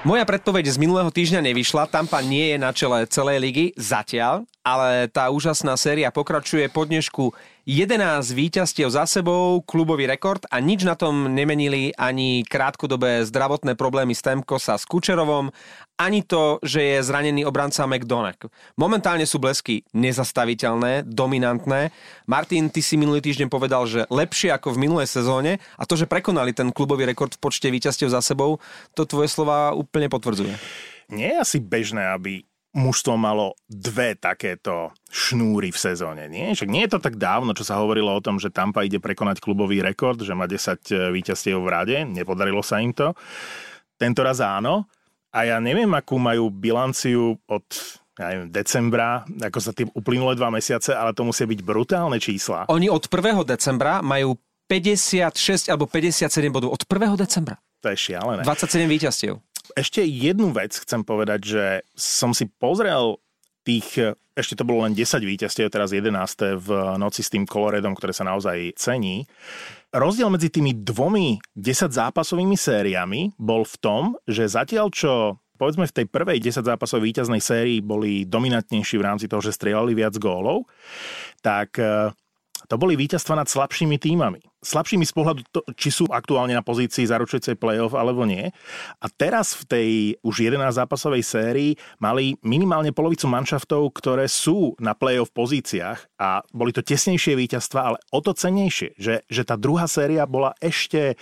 Moja predpoveď z minulého týždňa nevyšla, Tampa nie je na čele celej ligy zatiaľ, ale tá úžasná séria pokračuje po dnešku 11 víťazstiev za sebou, klubový rekord a nič na tom nemenili ani krátkodobé zdravotné problémy Stemkosa s Kučerovom, ani to, že je zranený obranca McDonagh. Momentálne sú blesky nezastaviteľné, dominantné. Martin, ty si minulý týždeň povedal, že lepšie ako v minulej sezóne a to, že prekonali ten klubový rekord v počte víťazstiev za sebou, to tvoje slova úplne potvrdzuje. Nie je asi bežné, aby mužstvo malo dve takéto šnúry v sezóne. Nie? Však nie je to tak dávno, čo sa hovorilo o tom, že Tampa ide prekonať klubový rekord, že má 10 e, víťazstiev v rade. Nepodarilo sa im to. Tento raz áno. A ja neviem, akú majú bilanciu od ja neviem, decembra, ako sa tým uplynulé dva mesiace, ale to musia byť brutálne čísla. Oni od 1. decembra majú 56 alebo 57 bodov. Od 1. decembra. To je šialené. 27 víťazstiev. Ešte jednu vec chcem povedať, že som si pozrel tých, ešte to bolo len 10 víťazstiev, teraz 11. v noci s tým Coloredom, ktoré sa naozaj cení. Rozdiel medzi tými dvomi 10 zápasovými sériami bol v tom, že zatiaľ čo povedzme v tej prvej 10 zápasovej víťaznej sérii boli dominantnejší v rámci toho, že strieľali viac gólov, tak to boli víťazstva nad slabšími týmami. Slabšími z pohľadu, to, či sú aktuálne na pozícii zaručujúcej playoff alebo nie. A teraz v tej už 11 zápasovej sérii mali minimálne polovicu manšaftov, ktoré sú na playoff pozíciách a boli to tesnejšie víťazstva, ale o to cenejšie, že, že tá druhá séria bola ešte,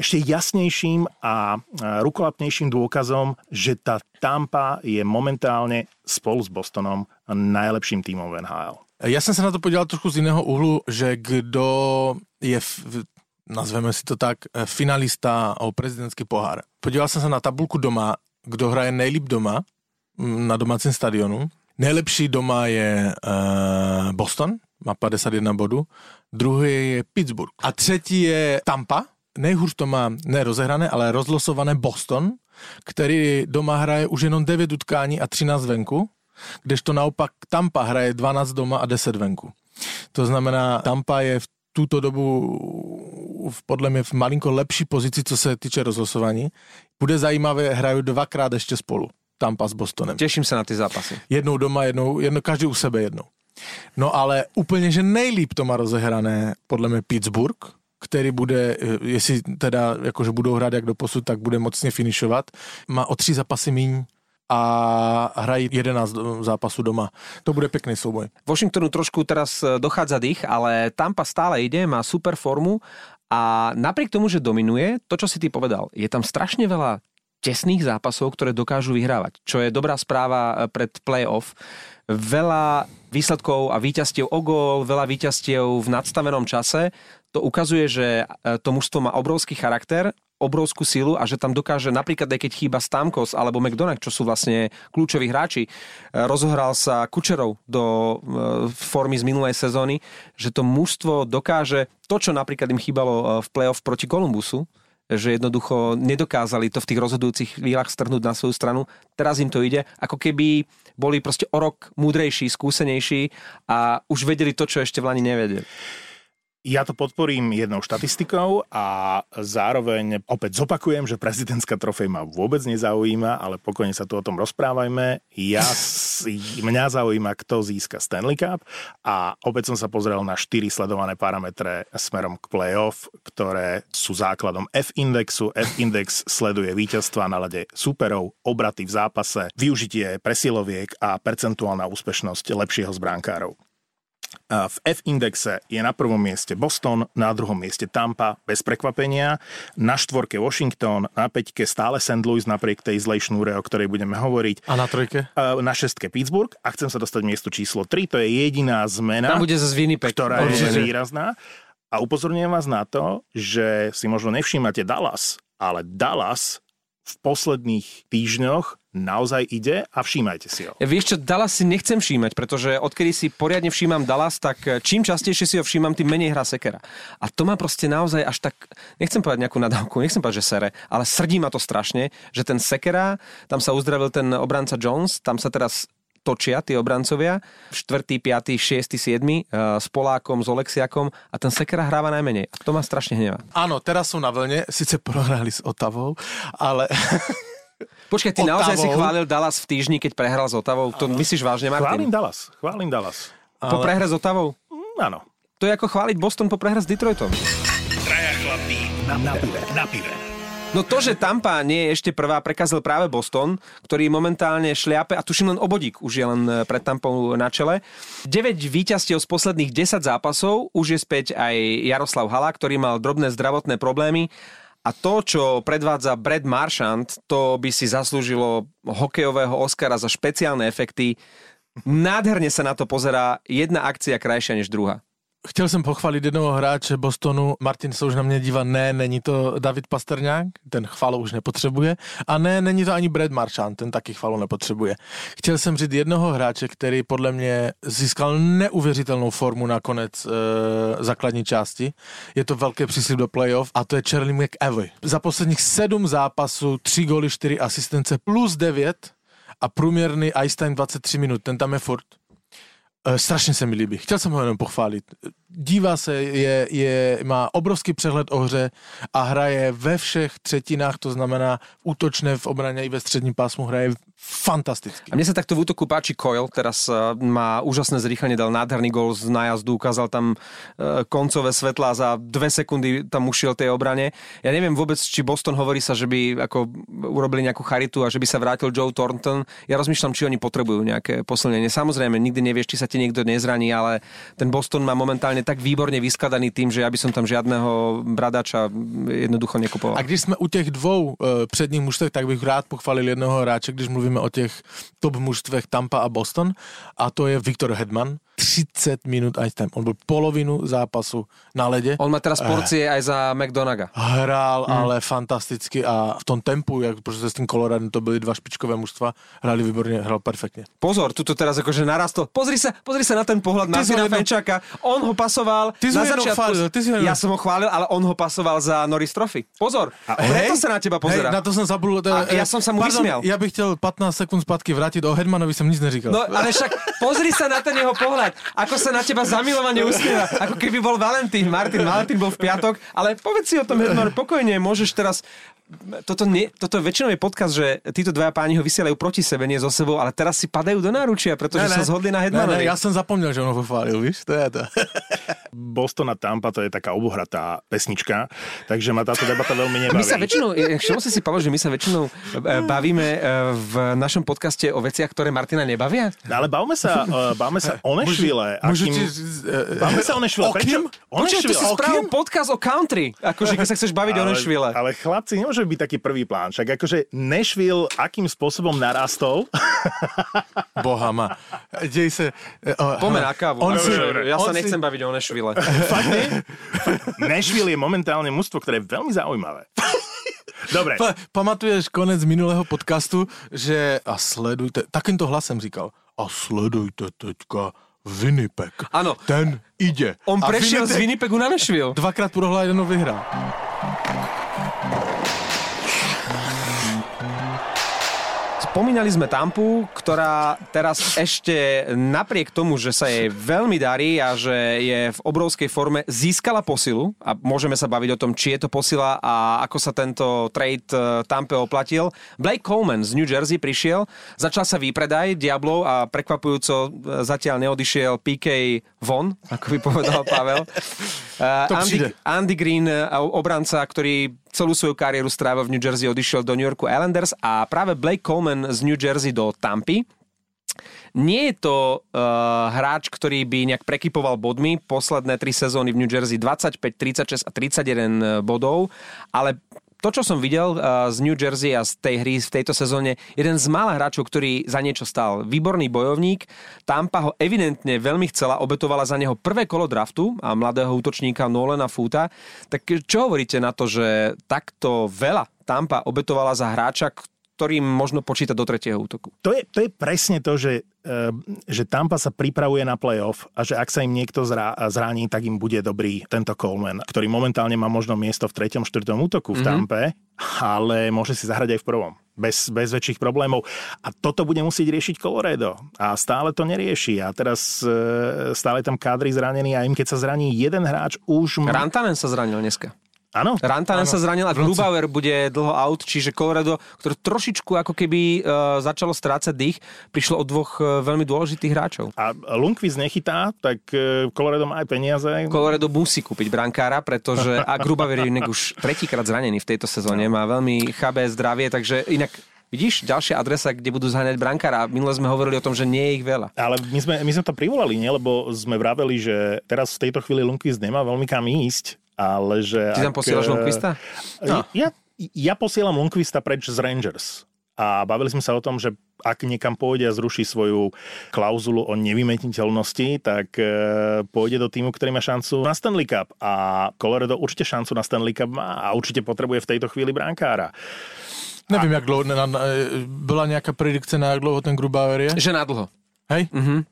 ešte jasnejším a rukolapnejším dôkazom, že tá Tampa je momentálne spolu s Bostonom najlepším týmom v NHL. Já jsem se na to podíval trošku z jiného úhlu, že kdo je, v, nazveme si to tak, finalista o prezidentský pohár. Podíval jsem se na tabulku doma, kdo hraje nejlíp doma na domácím stadionu. Nejlepší doma je uh, Boston, má 51 bodů. Druhý je Pittsburgh. A třetí je Tampa. Nejhůř to má nerozehrané, ale rozlosované Boston, který doma hraje už jenom 9 utkání a 13 venku kdežto naopak Tampa hraje 12 doma a 10 venku. To znamená, Tampa je v túto dobu v, podle mě v malinko lepší pozici, co se týče rozlosování. Bude zajímavé, hrajú dvakrát ešte spolu. Tampa s Bostonem. Teším sa na ty zápasy. Jednou doma, jednou, jedno, každý u sebe jednou. No ale úplně, že nejlíp to má rozehrané podle mě Pittsburgh, který bude, jestli teda jakože budou hrát jak do posud, tak bude mocně finišovat. Má o tři zápasy míň a hrají 11 zápasů doma. To bude pekný súboj. Washingtonu trošku teraz e, dochádza dých, ale Tampa stále ide, má super formu a napriek tomu, že dominuje, to, čo si ty povedal, je tam strašne veľa tesných zápasov, ktoré dokážu vyhrávať, čo je dobrá správa e, pred playoff. Veľa výsledkov a víťazstiev o gól, veľa víťazstiev v nadstavenom čase. To ukazuje, že to mužstvo má obrovský charakter obrovskú silu a že tam dokáže napríklad aj keď chýba Stamkos alebo McDonagh, čo sú vlastne kľúčoví hráči, e, rozohral sa Kučerov do e, formy z minulej sezóny, že to mužstvo dokáže to, čo napríklad im chýbalo e, v playoff proti Kolumbusu, že jednoducho nedokázali to v tých rozhodujúcich chvíľach strhnúť na svoju stranu. Teraz im to ide, ako keby boli proste o rok múdrejší, skúsenejší a už vedeli to, čo ešte v Lani nevedeli. Ja to podporím jednou štatistikou a zároveň opäť zopakujem, že prezidentská trofej ma vôbec nezaujíma, ale pokojne sa tu o tom rozprávajme. Ja, mňa zaujíma, kto získa Stanley Cup a opäť som sa pozrel na štyri sledované parametre smerom k playoff, ktoré sú základom F-indexu. F-index sleduje víťazstva na lade superov, obraty v zápase, využitie presiloviek a percentuálna úspešnosť lepšieho z bránkárov. V F-indexe je na prvom mieste Boston, na druhom mieste Tampa, bez prekvapenia, na štvorke Washington, na peťke stále St. Louis napriek tej zlej šnúre, o ktorej budeme hovoriť. A na trojke? Na šestke Pittsburgh a chcem sa dostať miesto číslo 3, to je jediná zmena, Tam bude ktorá je výrazná. A upozorňujem vás na to, že si možno nevšímate Dallas, ale Dallas v posledných týždňoch naozaj ide a všímajte si ho. Vieš čo, Dallas si nechcem všímať, pretože odkedy si poriadne všímam Dallas, tak eh, čím častejšie si ho všímam, tým menej hrá sekera. A to má proste naozaj až tak, nechcem povedať nejakú nadávku, nechcem povedať, že sere, ale srdí ma to strašne, že ten sekera, tam sa uzdravil ten obranca Jones, tam sa teraz točia tí obrancovia, 4., 5., 6., 7. s Polákom, s Oleksiakom a ten Sekera hráva najmenej. A to ma strašne hnevá. Áno, teraz sú na vlne, síce prohrali s Otavou, ale Počkaj, ty naozaj si chválil Dallas v týždni, keď prehral s Otavou? To myslíš vážne, Chválim Martin? Dallas, chválim Dallas. Po prehre s Otavou? Mm, áno. To je ako chváliť Boston po prehre s Detroitom. Traja chlapí na, na pive. Na pive. No to, že Tampa nie je ešte prvá, prekazil práve Boston, ktorý momentálne šliape, a tuším len obodík už je len e, pred Tampou na čele. 9 víťazstiev z posledných 10 zápasov, už je späť aj Jaroslav Hala, ktorý mal drobné zdravotné problémy. A to, čo predvádza Brad Marchand, to by si zaslúžilo hokejového Oscara za špeciálne efekty. Nádherne sa na to pozerá jedna akcia krajšia než druhá. Chtěl jsem pochválit jednoho hráče Bostonu, Martin se už na mě dívá, ne, není to David Pasterňák, ten chvalu už nepotřebuje, a ne, není to ani Brad Marchand, ten taky chvalu nepotřebuje. Chtěl jsem říct jednoho hráče, který podle mě získal neuvěřitelnou formu na konec e, základní části. Je to velké příslip do playoff a to je Charlie McAvoy. Za posledních sedm zápasů, tři góly, čtyři asistence plus 9 a průměrný ice time 23 minut, ten tam je furt. E, strašně se mi líbí. Chtěl jsem ho jenom pochválit. Dívá se, je, je, má obrovský přehled o hře a hraje ve všech třetinách, to znamená v útočné, v obraně i ve středním pásmu hraje fantasticky. A mne sa takto v útoku páči Coil, teraz má úžasné zrýchlenie, dal nádherný gol z nájazdu, ukázal tam uh, koncové svetlá za dve sekundy tam ušiel tej obrane. Ja neviem vôbec, či Boston hovorí sa, že by ako urobili nejakú charitu a že by sa vrátil Joe Thornton. Ja rozmýšľam, či oni potrebujú nejaké posilnenie. Samozrejme, nikdy nevieš, či sa ti niekto nezraní, ale ten Boston má momentálne tak výborne vyskladaný tým, že ja by som tam žiadného bradača jednoducho nekupoval. A když jsme u těch dvou e, předních mužstev, tak bych rád pochválil jednoho hráče, když mluvíme o těch top mužstvech Tampa a Boston, a to je Viktor Hedman. 30 minut ice time. On byl polovinu zápasu na ledě. On má teraz porcie aj za McDonaga. Hrál, hmm. ale fantasticky a v tom tempu, jak prostě s tím Coloradem to byly dva špičkové mužstva, hráli výborně, hrál perfektně. Pozor, tuto teraz akože narastol. Pozri sa, pozri sa na ten pohľad Ty Martina jedno- Fenčáka. On ho pasoval Ty na začiatku. chválil, ty ho Ja som ho chválil, ale on ho pasoval za Norris Trophy. Pozor, a preto sa na teba pozera. Hej, na to jsem zabudl. A ja som sa mu vysmial. Já bych chtěl 15 sekund zpátky vrátit. O Hedmanovi jsem nic neříkal. No ale však pozri sa na ten jeho pohľad, ako sa na teba zamilovane usmieva, ako keby bol Valentín. Martin, Valentín bol v piatok, ale povedz si o tom, Hedmar, pokojne, môžeš teraz toto, nie, toto väčšinou je podcast, že títo dvaja páni ho vysielajú proti sebe, nie so sebou, ale teraz si padajú do náručia, pretože sa zhodli na ne, Hedmanovi. ne, já jsem zapomněl, že on ho pochválil, víš? To je to. Boston a Tampa to je taká obohratá pesnička, takže ma táto debata veľmi nebaví. My sa väčšinou, všimol si si, Pavel, že my sa väčšinou e, bavíme e, v našom podcaste o veciach, ktoré Martina nebavia? Ale bavme sa, bavme sa o Nešvile. Akým- Bavme sa o Nešvile. O kým? O Počkaj, ty si spravil podcast o country, akože keď sa chceš baviť o Nashville. Ale chlapci, nemôže byť taký prvý plán. Však akože Nashville akým spôsobom narastol. Boha ma. Dej se... eh, oh, Poďme hele, na kávu. On si, ja on sa si- nechcem baviť o Nešvile. Fakt nie? Nashville je momentálne mužstvo, ktoré je veľmi zaujímavé. Dobre. Pa, pamatuješ konec minulého podcastu, že a sledujte, takýmto hlasem říkal, a sledujte teďka Winnipeg. Áno. Ten ide. On prešiel z Winnipeg Winnipegu na Nashville. Dvakrát prohrál, jednou Spomínali sme Tampu, ktorá teraz ešte napriek tomu, že sa jej veľmi darí a že je v obrovskej forme, získala posilu a môžeme sa baviť o tom, či je to posila a ako sa tento trade eh, Tampe oplatil. Blake Coleman z New Jersey prišiel, začal sa výpredaj Diablov a prekvapujúco eh, zatiaľ neodišiel PK von, ako by povedal Pavel. To Andy. Andy Green, obranca, ktorý celú svoju kariéru strávil v New Jersey, odišiel do New Yorku Islanders a práve Blake Coleman z New Jersey do Tampy. Nie je to uh, hráč, ktorý by nejak prekypoval bodmi. Posledné tri sezóny v New Jersey 25, 36 a 31 bodov, ale to, čo som videl uh, z New Jersey a z tej hry v tejto sezóne, jeden z mála hráčov, ktorý za niečo stál. Výborný bojovník. Tampa ho evidentne veľmi chcela, obetovala za neho prvé kolo draftu a mladého útočníka Nolena Futa. Tak čo hovoríte na to, že takto veľa Tampa obetovala za hráča, ktorým možno počítať do tretieho útoku? To je, to je presne to, že, eh, že Tampa sa pripravuje na playoff a že ak sa im niekto zrá, zraní, tak im bude dobrý tento Coleman, ktorý momentálne má možno miesto v treťom, štvrtom útoku v Tampe, ale môže si zahrať aj v prvom. Bez, bez väčších problémov. A toto bude musieť riešiť Colorado. A stále to nerieši. A teraz eh, stále tam kádry zranený a im keď sa zraní jeden hráč, už... Rantanen sa zranil dneska. Áno. Rantanen sa zranil a Grubauer bude dlho out, čiže Colorado, ktoré trošičku ako keby uh, začalo strácať dých, prišlo od dvoch uh, veľmi dôležitých hráčov. A Lundqvist nechytá, tak uh, Colorado má aj peniaze. Colorado musí kúpiť brankára, pretože a Grubauer je inak už tretíkrát zranený v tejto sezóne, má veľmi chabé zdravie, takže inak Vidíš, ďalšia adresa, kde budú zháňať brankára. Minule sme hovorili o tom, že nie je ich veľa. Ale my sme, my sme to privolali, nie? Lebo sme vraveli, že teraz v tejto chvíli Lundqvist nemá veľmi kam ísť ale že... Ty tam posielaš Lundqvista? No. Ja, ja posielam Lundqvista preč z Rangers. A bavili sme sa o tom, že ak niekam pôjde a zruší svoju klauzulu o nevymetiteľnosti, tak e, pôjde do týmu, ktorý má šancu na Stanley Cup. A Colorado určite šancu na Stanley Cup má a určite potrebuje v tejto chvíli brankára. Nevím, a... jak dlouho, na, na, byla nějaká predikce na jak dlouho ten Grubauer je? Že na dlho. Hej? Mhm.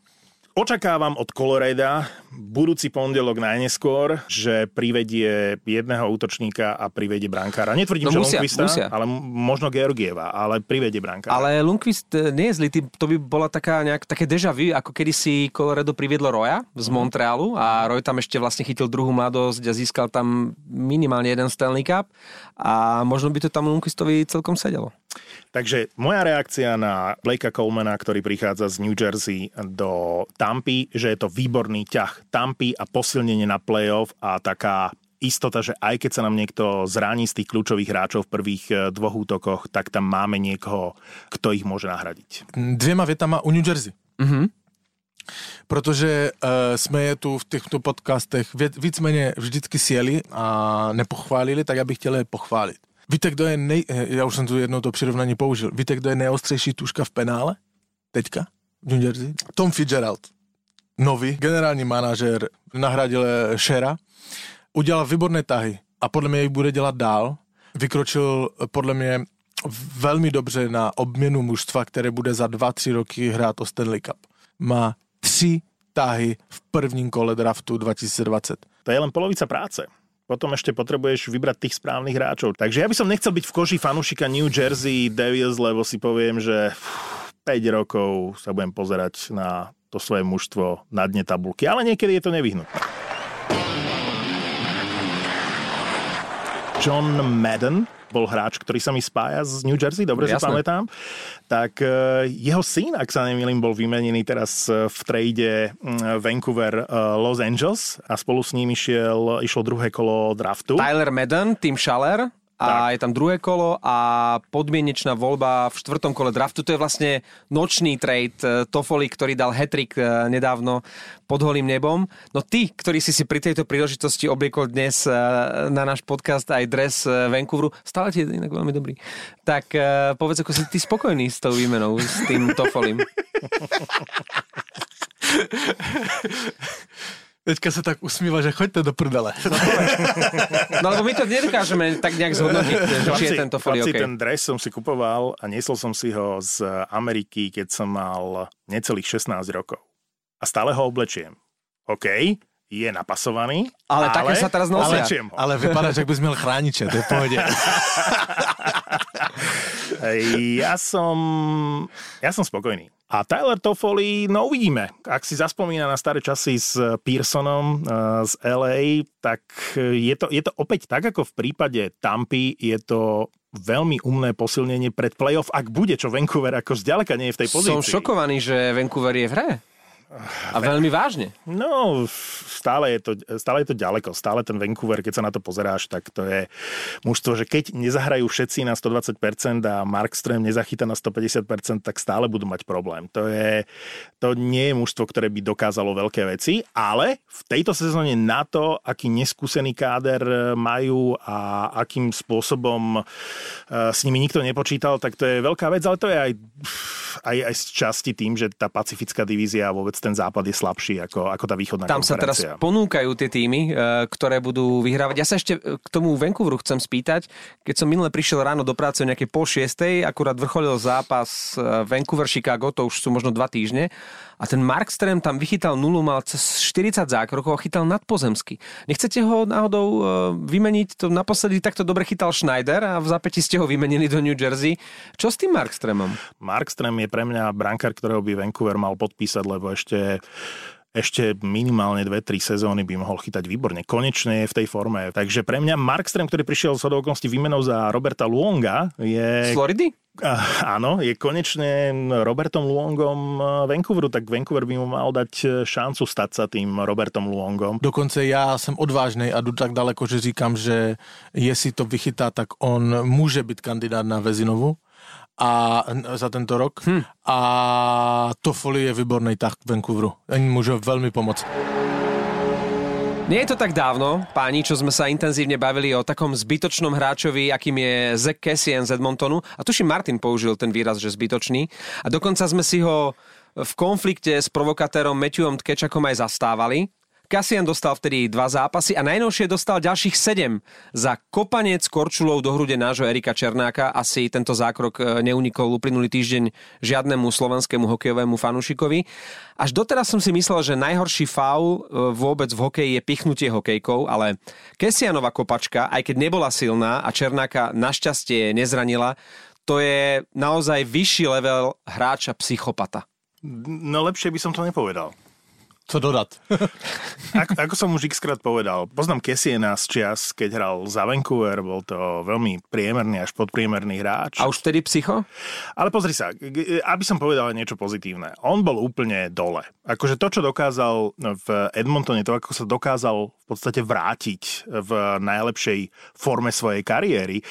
Očakávam od Coloreda budúci pondelok najneskôr, že privedie jedného útočníka a privedie brankára. Netvrdím, No že musia, Lundqvista, musia. ale možno Georgieva, ale privedie brankára. Ale Lundqvist e, nie je zlý, to by bola taká nejak, také deja vu, ako kedy si Colorado priviedlo Roya z Montrealu a Roy tam ešte vlastne chytil druhú mladosť a získal tam minimálne jeden Stanley Cup a možno by to tam Lundqvistovi celkom sedelo. Takže moja reakcia na Blakea Colemana, ktorý prichádza z New Jersey do Tampy, že je to výborný ťah Tampy a posilnenie na playoff a taká istota, že aj keď sa nám niekto zraní z tých kľúčových hráčov v prvých eh, dvoch útokoch, tak tam máme niekoho, kto ich môže nahradiť. Dvěma větama u New Jersey. Mhm. Protože uh, jsme je tu v těchto podcastech vě- víceméně vždycky sjeli a nepochválili, tak já bych chtěl je pochválit. Víte, kdo je nej... eh, Já už jsem tu jednou to přirovnání použil. Víte, kdo je nejostřejší tuška v penále? Teďka? V New Jersey? Tom Fitzgerald. Nový generální manažer nahradil eh, Shera. Udělal výborné tahy a podle mě jich bude dělat dál. Vykročil eh, podle mě velmi dobře na obměnu mužstva, které bude za 2-3 roky hrát o Stanley Cup. Má tři tahy v prvním kole draftu 2020. To je len polovica práce. Potom ešte potrebuješ vybrať tých správnych hráčov. Takže ja by som nechcel byť v koži fanúšika New Jersey Devils, lebo si poviem, že 5 rokov sa budem pozerať na to svoje mužstvo na dne tabulky. Ale niekedy je to nevyhnutné. John Madden bol hráč, ktorý sa mi spája z New Jersey, dobre si Jasné. pamätám. Tak eh, jeho syn, ak sa nemýlim, bol vymenený teraz eh, v trade mm, Vancouver eh, Los Angeles a spolu s ním išiel, išlo druhé kolo draftu. Tyler Madden, Tim Schaller a je tam druhé kolo a podmienečná voľba v štvrtom kole draftu. To je vlastne nočný trade eh, Toffoli, ktorý dal hetrik nedávno pod holým nebom. No ty, ktorý si si pri tejto príležitosti obliekol dnes eh, na náš podcast aj dres Vancouveru, stále ti je inak veľmi dobrý. Tak povedz, ako si ty spokojný s tou výmenou, s tým Toffolim. Teďka se tak usmíva, že choďte do prdele. No lebo my to nedokážeme tak nejak zhodnotiť, že či je ten Toffoli chlapci, OK. ten dres som si kupoval a niesol som si ho z Ameriky, keď som mal necelých 16 rokov. A stále ho oblečiem. OK, je napasovaný, Ale také sa teraz nosia. ho. Ale vypadáš, jak bys měl chrániče, to je v pohodě. Ja som, ja som spokojný. A Tyler Toffoli, no uvidíme. Ak si zaspomína na staré časy s Pearsonom eh, z LA, tak je to, je to opäť tak, ako v prípade Tampy, je to veľmi umné posilnenie pred playoff, ak bude, čo Vancouver ako zďaleka nie je v tej pozícii. Som šokovaný, že Vancouver je v hre. A veľmi vážne. No, stále je, to, stále je to ďaleko. Stále ten Vancouver, keď sa na to pozeráš, tak to je mužstvo, že keď nezahrajú všetci na 120% a Markström nezachytá na 150%, tak stále budú mať problém. To, je, to nie je mužstvo, ktoré by dokázalo veľké veci, ale v tejto sezóne na to, aký neskúsený káder majú a akým spôsobom eh, s nimi nikto nepočítal, tak to je veľká vec, ale to je aj, aj, aj z časti tým, že tá pacifická divízia a vôbec ten západ je slabší ako, ako tá východná Tam sa teraz ponúkajú tie týmy, e, ktoré budú vyhrávať. Ja sa ešte k tomu Vancouveru chcem spýtať. Keď som minule prišiel ráno do práce o nejakej pol šiestej, akurát vrcholil zápas e, Vancouver-Chicago, to už sú možno dva týždne, a ten Markström tam vychytal nulu, mal cez 40 zákrokov a chytal nadpozemsky. Nechcete ho náhodou e, vymeniť? To naposledy takto dobre chytal Schneider a v zapäti ste ho vymenili do New Jersey. Čo s tým Markströmom? Markström je pre mňa brankár, ktorého by Vancouver mal podpísať, lebo ešte ešte minimálne 2-3 sezóny by mohol chytať výborne. Konečne je v tej forme. Takže pre mňa Markström, ktorý prišiel z hodovokonosti výmenou za Roberta Luonga, je... Z Floridy? Áno, je konečne Robertom Luongom Vancouveru, tak Vancouver by mu mal dať šancu stať sa tým Robertom Luongom. Dokonce já jsem odvážný a jdu tak daleko, že říkám, že jestli to vychytá, tak on může být kandidát na Vezinovu a za tento rok. Hm. A Toffoli je výborný tah Vancouveru. Oni môžu veľmi pomôcť. Nie je to tak dávno, páni, čo sme sa intenzívne bavili o takom zbytočnom hráčovi, akým je Zach Cassian z Edmontonu. A tuším, Martin použil ten výraz, že zbytočný. A dokonca sme si ho v konflikte s provokatérom Matthewom Tkečakom aj zastávali. Kasian dostal vtedy dva zápasy a najnovšie dostal ďalších sedem za kopanec korčulou do hrude nášho Erika Černáka. Asi tento zákrok e, neunikol uplynulý týždeň žiadnemu slovenskému hokejovému fanúšikovi. Až doteraz som si myslel, že najhorší faul e, vôbec v hokeji je pichnutie hokejkou, ale Kesianova kopačka, aj keď nebola silná a Černáka našťastie nezranila, to je naozaj vyšší level hráča psychopata. No lepšie by som to nepovedal co dodat. ako, ako som už xkrát povedal, poznám Kesiena z čias, keď hral za Vancouver, bol to veľmi priemerný až podpriemerný hráč. A už vtedy psycho? Ale pozri sa, aby som povedal niečo pozitívne. On bol úplne dole. Akože to, čo dokázal v Edmontone, to, ako sa dokázal v podstate vrátiť v najlepšej forme svojej kariéry,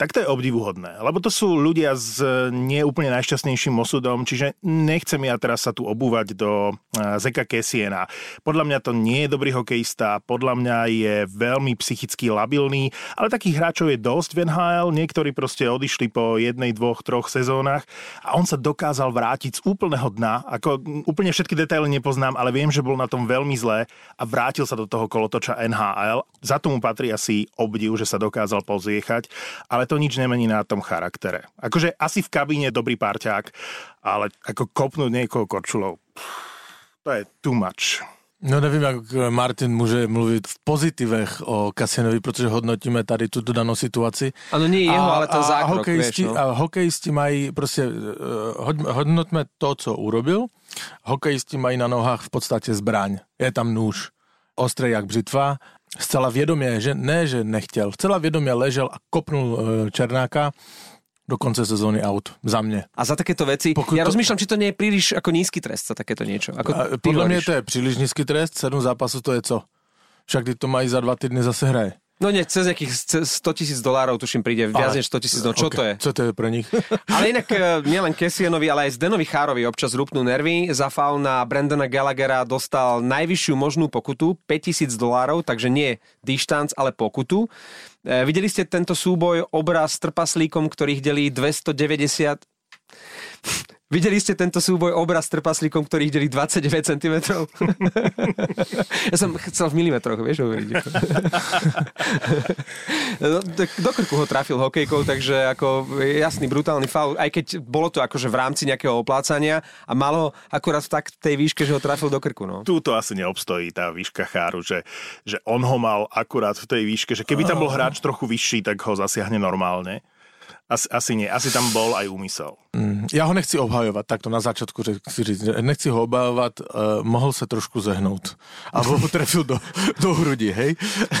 tak to je obdivuhodné. Lebo to sú ľudia s neúplne najšťastnejším osudom, čiže nechcem ja teraz sa tu obúvať do eh, Zeka Kesi Siena. Podľa mňa to nie je dobrý hokejista, podľa mňa je veľmi psychicky labilný, ale takých hráčov je dosť v NHL, niektorí proste odišli po jednej, dvoch, troch sezónach a on sa dokázal vrátiť z úplného dna, ako úplne všetky detaily nepoznám, ale viem, že bol na tom veľmi zlé a vrátil sa do toho kolotoča NHL. Za tomu patrí asi obdiv, že sa dokázal pozriechať, ale to nič nemení na tom charaktere. Akože asi v kabíne dobrý parťák, ale ako kopnúť niekoho korčulou. To je too much. No nevím, jak Martin může mluvit v pozitivech o Kasianovi, protože hodnotíme tady tuto danou situaci. Ano, nie jeho, a, ale ten zákrok, a hokejisti, vieš, no. a hokejisti mají, prostě uh, hodnotme to, co urobil. Hokejisti mají na nohách v podstatě zbraň. Je tam nůž. Ostrý jak břitva. Zcela vědomě, že ne, že nechtěl. Zcela vědomě ležel a kopnul uh, Černáka do konce sezóny out. Za mne. A za takéto veci, Pokud ja to... rozmýšľam, či to nie je príliš ako nízky trest za takéto niečo. Ako a, podľa mňa to je príliš nízky trest, 7 zápasov to je co? Však to mají za dva týdny zase hraje. No nie, cez nejakých 100 tisíc dolárov, tuším, príde viac než 100 tisíc, no čo okay. to je? Co to je pre nich? ale inak e, nielen Kessianovi, ale aj Zdenovi Chárovi občas rupnú nervy. Za faul na Brandona Gallaghera dostal najvyššiu možnú pokutu, 5000 dolárov, takže nie dištanc, ale pokutu. E, videli ste tento súboj obraz s trpaslíkom, ktorých delí 290 Videli ste tento súboj obraz trpaslíkom, ktorých delí 29 cm? ja som chcel v milimetroch, vieš, hovoriť. No, do krku ho trafil hokejkou, takže ako jasný, brutálny faul, aj keď bolo to akože v rámci nejakého oplácania a malo akurát v tak tej výške, že ho trafil do krku. No. Tu to asi neobstojí tá výška cháru, že, že on ho mal akurát v tej výške, že keby tam bol hráč trochu vyšší, tak ho zasiahne normálne. Asi, asi nie, asi tam bol aj úmysel. Mm, ja ho nechci obhajovať, takto na začiatku, že chci říct, nechci ho obhajovať, uh, mohol sa trošku zehnúť. Alebo ho trefil do, do hrudi, hej?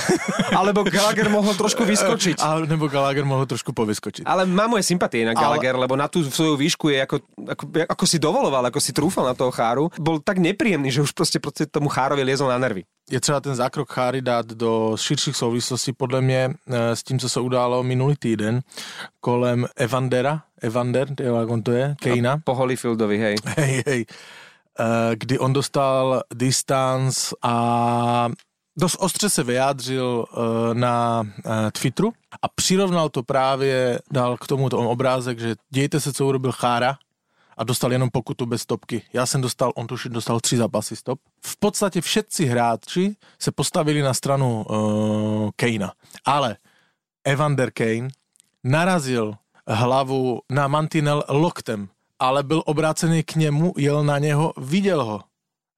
Alebo Gallagher mohol trošku vyskočiť. A, nebo Gallagher mohol trošku povyskočiť. Ale má moje sympatie na Gallagher, Ale... lebo na tú svoju výšku je ako, ako, ako si dovoloval, ako si trúfal na toho cháru. Bol tak nepríjemný, že už proste, proste tomu chárovi liezol na nervy je třeba ten zákrok Cháry dát do širších souvislostí podle mě eh, s tím, co se událo minulý týden kolem Evandera, Evander, jak on to je, Kejna. Po Holyfieldovi, hej. Hej, hej. Eh, kdy on dostal distance a dost ostře se vyjádřil eh, na Twitteru a přirovnal to právě, dal k tomu obrázek, že dějte se, co urobil Chára, a dostal jenom pokutu bez stopky. Já jsem dostal, on tuším dostal tři zápasy stop. V podstatě všetci hráči se postavili na stranu uh, Kejna. Ale Evander Kane narazil hlavu na mantinel loktem, ale byl obrácený k němu, jel na něho, viděl ho.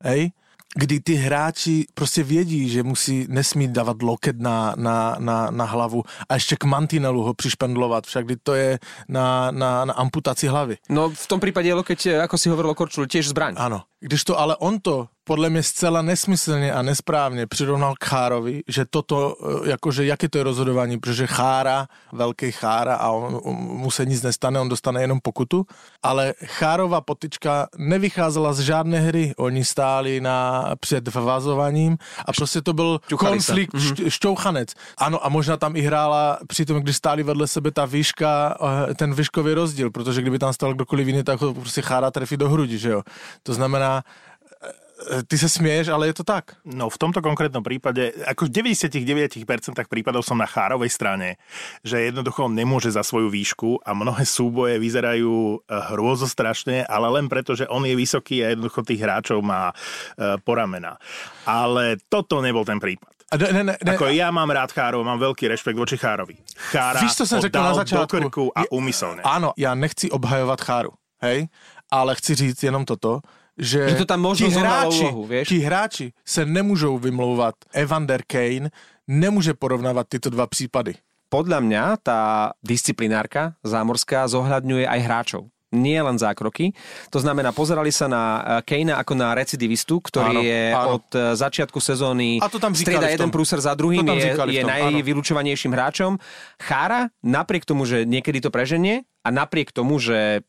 Hej? Kdy ty hráči prostě vědí, že musí, nesmí dávat loket na, na, na, na hlavu a ještě k mantinelu ho přišpendlovat, však to je na, na, na amputaci hlavy. No v tom prípade je lokeť, ako si hovoril o Korčulu, tiež zbraň. Áno. Když to ale on to podle mě zcela nesmyslně a nesprávně přirovnal k Chárovi, že toto, eh, jakože jaké to je rozhodování, protože Chára, velký Chára a on, on, mu se nic nestane, on dostane jenom pokutu, ale Chárova potička nevycházela z žádné hry, oni stáli na, před vazovaním a prostě to byl Ťuchali konflikt, mm-hmm. šťouchanec. Ano a možná tam i hrála přitom, když stáli vedle sebe ta výška, eh, ten výškový rozdíl, protože kdyby tam stál kdokoliv jiný, tak ho prostě Chára trefí do hrudi, že jo. To znamená, eh, ty sa smieš, ale je to tak. No v tomto konkrétnom prípade, ako v 99% prípadov som na Chárovej strane, že jednoducho on nemôže za svoju výšku a mnohé súboje vyzerajú eh, hrôzostrašne, ale len preto, že on je vysoký a jednoducho tých hráčov má eh, po ramena. Ale toto nebol ten prípad. A ne, ne, ne, Ako ja mám rád Chárov, mám veľký rešpekt voči Chárovi. Chára Víš, jsem ho řekl na začátku? a úmyselne. Ano, já nechci obhajovat Cháru, hej, ale chci říct jenom toto, že, Že to tam možno ti hráči, úlohu, vieš? ti hráči se nemůžou vymlouvat. Evander Kane nemůže porovnávat tyto dva případy. Podľa mňa tá disciplinárka zámorská zohľadňuje aj hráčov. Nie len zákroky. To znamená, pozerali sa na eh, Kejna ako na recidivistu, ktorý Áno, je áno. od eh, začiatku sezóny A to tam strieda jeden prúser za druhým, je, je najvylúčovanejším hráčom. Chára, napriek tomu, že niekedy to preženie a napriek tomu, že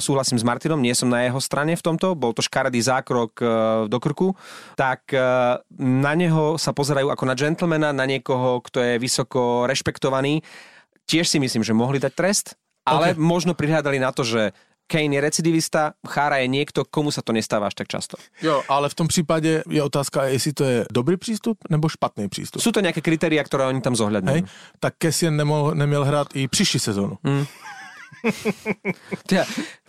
súhlasím s Martinom, nie som na jeho strane v tomto, bol to škaredý zákrok eh, do krku, tak eh, na neho sa pozerajú ako na gentlemana, na niekoho, kto je vysoko rešpektovaný. Tiež si myslím, že mohli dať trest, ale Ok. možno prihľadali na to, že Kane je recidivista, Chára je niekto, komu sa to nestáva až tak často. Jo, ale v tom případě je otázka, jestli to je dobrý přístup nebo špatný přístup. Sú to nejaké kritéria, ktoré oni tam zohľadňujú. Hej? Tak Kessien nemohl, neměl hrát i příští sezónu. Teda,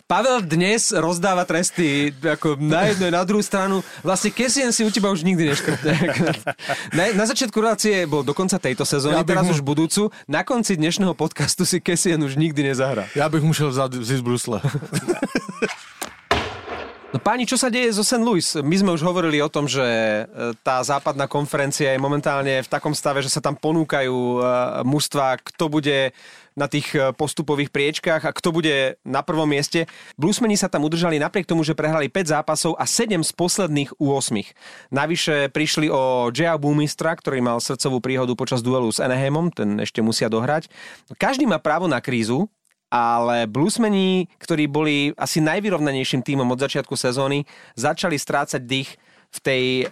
Pavel dnes rozdáva tresty ako na jednu na druhú stranu. Vlastne Kessien si u teba už nikdy neškrtne. Na, na začiatku relácie bol do konca tejto sezóny, Ja teraz mu- už budúcu. Na konci dnešného podcastu si Kessien už nikdy nezahrá. Já bych musel vzít z Brusle. Páni, čo sa deje zo St. Louis? My sme už hovorili o tom, že e, tá západná konferencia je momentálne v takom stave, že sa tam ponúkajú e, mužstva, kto bude na tých e, postupových priečkách a kto bude na prvom mieste. Bluesmeni sa tam udržali napriek tomu, že prehrali 5 zápasov a 7 z posledných u 8. Navyše prišli o Jaya Boomistra, ktorý mal srdcovú príhodu počas duelu s Anaheimom, ten ešte musia dohrať. Každý má právo na krízu, ale Bluesmeni, ktorí boli asi najvyrovnanejším tímom od začiatku sezóny, začali strácať dých v tej e,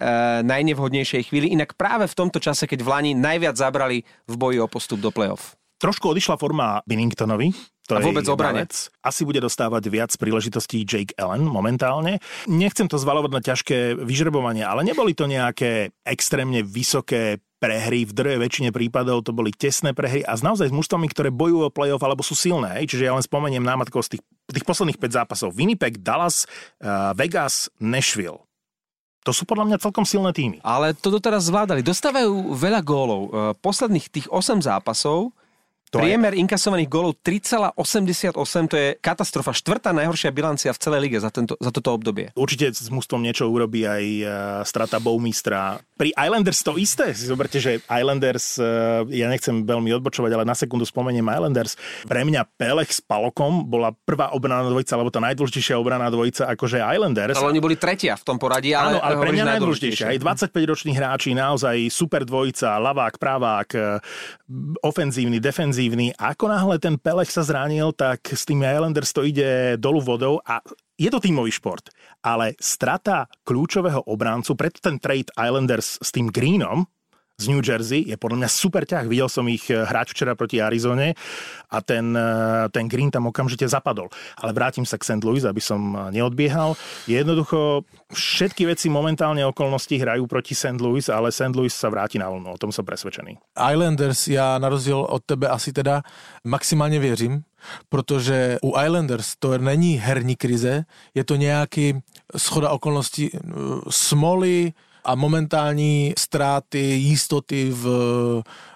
najnevhodnejšej chvíli. Inak práve v tomto čase, keď v Lani najviac zabrali v boji o postup do play-off. Trošku odišla forma Binningtonovi. To A vôbec jedna obrane. vec. Asi bude dostávať viac príležitostí Jake Allen momentálne. Nechcem to zvalovať na ťažké vyžrebovanie, ale neboli to nejaké extrémne vysoké prehry, v drve väčšine prípadov to boli tesné prehry a naozaj s mužstvami, ktoré bojujú o playoff alebo sú silné. Čiže ja len spomeniem námatko z tých, tých posledných 5 zápasov. Winnipeg, Dallas, uh, Vegas, Nashville. To sú podľa mňa celkom silné týmy. Ale to doteraz zvládali. Dostávajú veľa gólov. E, Posledných tých 8 zápasov To je- Priemer inkasovaných gólov 3,88, to je katastrofa. Štvrtá najhoršia bilancia v celej lige za, tento, za toto obdobie. Určite s mústvom niečo urobí aj uh, strata Bowmistra. Pri Islanders to isté. Si zoberte, že Islanders, uh, ja nechcem veľmi odbočovať, ale na sekundu spomeniem Islanders. Pre mňa Pelech s Palokom bola prvá obraná dvojica, alebo tá najdôležitejšia obraná dvojica, akože Islanders. Ale oni boli tretia v tom poradí, ale, Áno, ale pre mňa najdôležitejšie. Aj 25-roční hráči, naozaj super dvojica, lavák, pravák, eh, ofenzívny, defenzívny. A ako náhle ten Pelech sa zranil, tak s tými Islanders to ide dolu vodou a je to tímový šport, ale strata kľúčového obráncu, preto ten trade Islanders s tým Greenom, z New Jersey je podľa mňa super ťah. Videl som ich eh, hrať včera proti Arizone a ten, eh, ten Green tam okamžite zapadol. Ale vrátim sa k St. Louis, aby som eh, neodbiehal. Jednoducho všetky veci momentálne okolnosti hrajú proti St. Louis, ale St. Louis sa vráti na vlnu. O tom som presvedčený. Islanders já na rozdíl od tebe asi teda maximálně věřím, protože u Islanders to není herní krize, je to nějaký schoda okolností smoly a momentální ztráty jistoty v,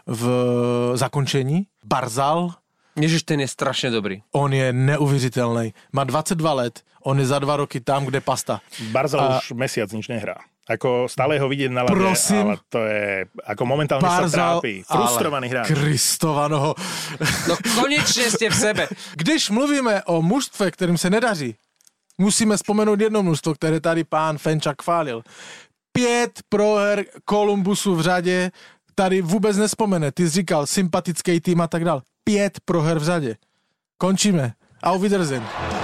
v zakončení. Barzal, Ježiš, ten je strašne dobrý. on je neuvěřitelný. Má 22 let, on je za dva roky tam, kde pasta. Barzal A- už mesiac nič nehrá. Ako stále ho vidieť na lade, Prosím. ale to je, ako momentálne sa Barzal, trápi. Frustrovaný hráč. Kristovanoho. No konečne ste v sebe. Když mluvíme o mužstve, kterým se nedaří, musíme vzpomenout jedno množstvo, které tady pán Fenčak chválil. Pět proher Kolumbusu v řadě, tady vůbec nespomene. Ty jsi říkal sympatický tým a tak dál. Pět proher v řadě. Končíme. Auf Wiedersehen.